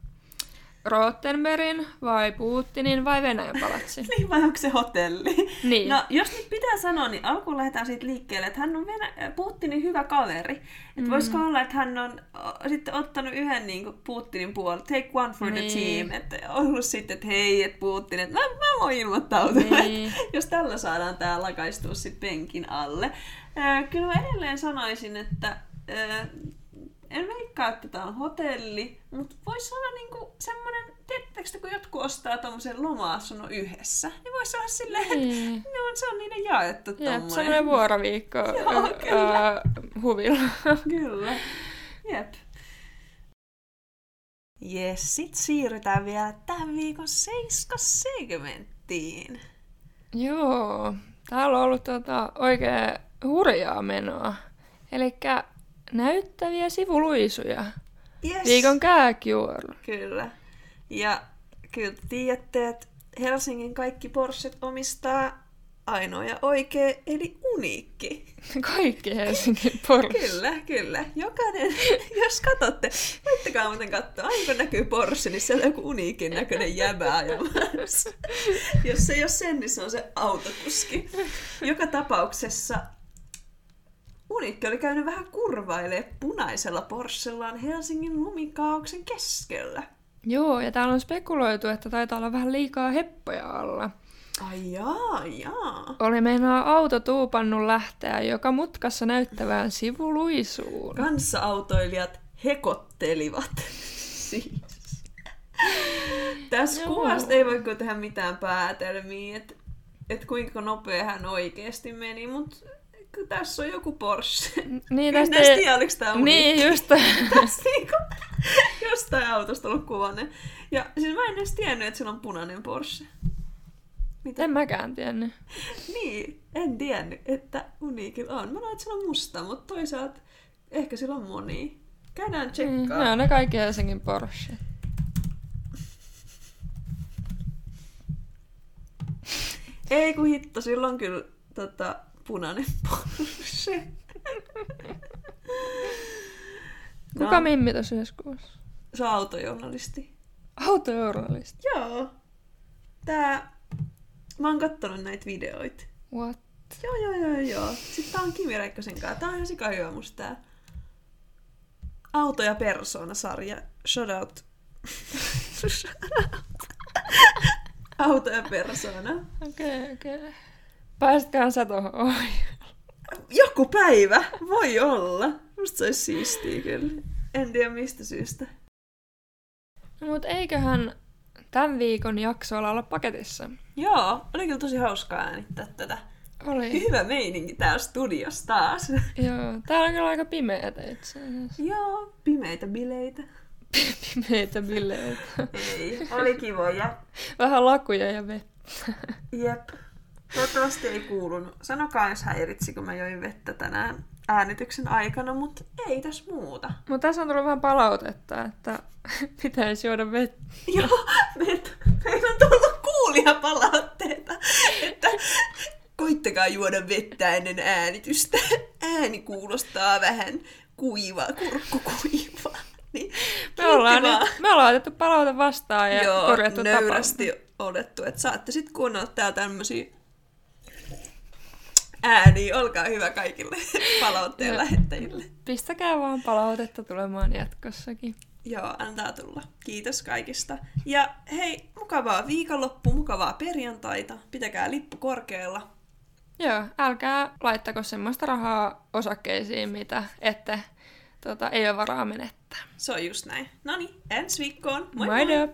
Rottenbergin vai Putinin vai Venäjän palatsi? Niin vai onko se hotelli? Niin. No, jos nyt pitää sanoa, niin alkuun lähdetään siitä liikkeelle, että hän on Venä- Putinin hyvä kaveri. Että mm. voisiko olla, että hän on o, sitten ottanut yhden niin kuin Putinin puolella, take one for the Niin. team. Että on ollut sitten, että hei, että Putin, että mä, mä voin ilmoittautua. Niin. Että jos tällä saadaan tää lakaistua sitten penkin alle. Ää, kyllä mä edelleen sanoisin, että ää, en veikkaa, että tämä on hotelli, mutta voisi olla niinku semmoinen, tiedättekö, kun jotkut ostaa tommosen loma-asunnon yhdessä, niin voisi olla silleen, että Niin. no, se on niiden jaettu Jep, tommonen. semmoinen vuoroviikko Joo, kyllä. ää, huvilla. Kyllä. Jep. Jes, sit siirrytään vielä tämän viikon seiska-segmenttiin. Joo, täällä on ollut tota oikein hurjaa menoa. Eli näyttäviä sivuluisuja. Yes. Viikon kääkijuoru. Kyllä. Ja kyllä te tiedätte, että Helsingin kaikki Porschet omistaa ainoa ja oikea, eli uniikki. Kaikki Helsingin Porsche. Kyllä, kyllä. Jokainen, jos katsotte, voittakaa muuten katsoa, aina kun näkyy Porsche, niin siellä on joku uniikin näköinen jäbä ajamassa. Jos se ei ole sen, niin se on se autokuski. Joka tapauksessa Uniikki oli käynyt vähän kurvailee punaisella Porschellaan Helsingin lumikaauksen keskellä. Joo, ja täällä on spekuloitu, että taitaa olla vähän liikaa heppoja alla. Ai jaa, jaa. Oli meinaa auto tuupannut lähteä joka mutkassa näyttävään sivuluisuun. Kanssaautoilijat hekottelivat siis. Tässä Joo. kuvasta ei voi tehdä mitään päätelmiä, että et kuinka nopea hän oikeasti meni, mutta tässä on joku Porsche. Niin, En tästä ei... tiedä, oliko tämä Niin, just. Tässä niinku jostain autosta ollut kuvanne. Ja siis mä en edes tiennyt, että sillä on punainen Porsche. Mitä? en mäkään tiennyt. Niin, en tiennyt, että Uniikilla on. Mä näin, että sillä on musta, mutta toisaalta ehkä sillä on moni. Käydään Niin, tsekkaa. ne on ne kaikki Helsingin Porsche. Ei kun hitto, sillä on kyllä tota, punainen Porsche. Kuka No. Mimmi tuossa yhdessä kuvassa? Se on autojournalisti. Autojournalisti. Joo. Tää... Mä oon kattonut näitä videoita. What? Joo, joo, joo, joo. Sitten tää on Kimi Räikkösen kanssa. Tää on ihan sika hyvä musta tää. Auto ja persoona-sarja. Shout out. Shout out. Auto ja persoona. Okei, okay, okei. Okay. Pääsitkään sä tohon ohi? Joku päivä. Voi olla. Musta se olisi siistiä kyllä. En tiedä mistä syystä. No, mut eiköhän tämän viikon jaksolla olla paketissa. Joo, oli kyllä tosi hauskaa äänittää tätä. Oli. Hyvä meininki täällä studiossa taas. Joo, täällä on kyllä aika pimeätä itse asiassa. Joo, pimeitä bileitä. Pimeitä bileitä. Ei, oli kivoja. Vähän lakuja ja vettä. Jep. Toivottavasti ei kuulunut. Sanokaa, jos häiritsi, kun mä join vettä tänään äänityksen aikana, mutta ei tässä muuta. Mutta tässä on tullut vähän palautetta, että pitäisi juoda vettä. Joo, meiltä, meillä on tullut kuulijapalautteita, että koittakaa juoda vettä ennen äänitystä. Ääni kuulostaa vähän kuiva, kurkku kuiva. Niin, Me ollaan, vaan. nyt, me ollaan otettu palaute vastaan ja Joo, korjattu nöyrästi olettu, että saatte sitten kuunnella täällä tämmöisiä ääniä. Olkaa hyvä kaikille palautteen Joo. lähettäjille. Pistäkää vaan palautetta tulemaan jatkossakin. Joo, antaa tulla. Kiitos kaikista. Ja hei, mukavaa viikonloppu, mukavaa perjantaita. Pitäkää lippu korkealla. Joo, älkää laittako semmoista rahaa osakkeisiin, mitä ette tota, ei ole varaa menettää. Se on just näin. Noni, ensi viikkoon. Moi Moi moi! moi.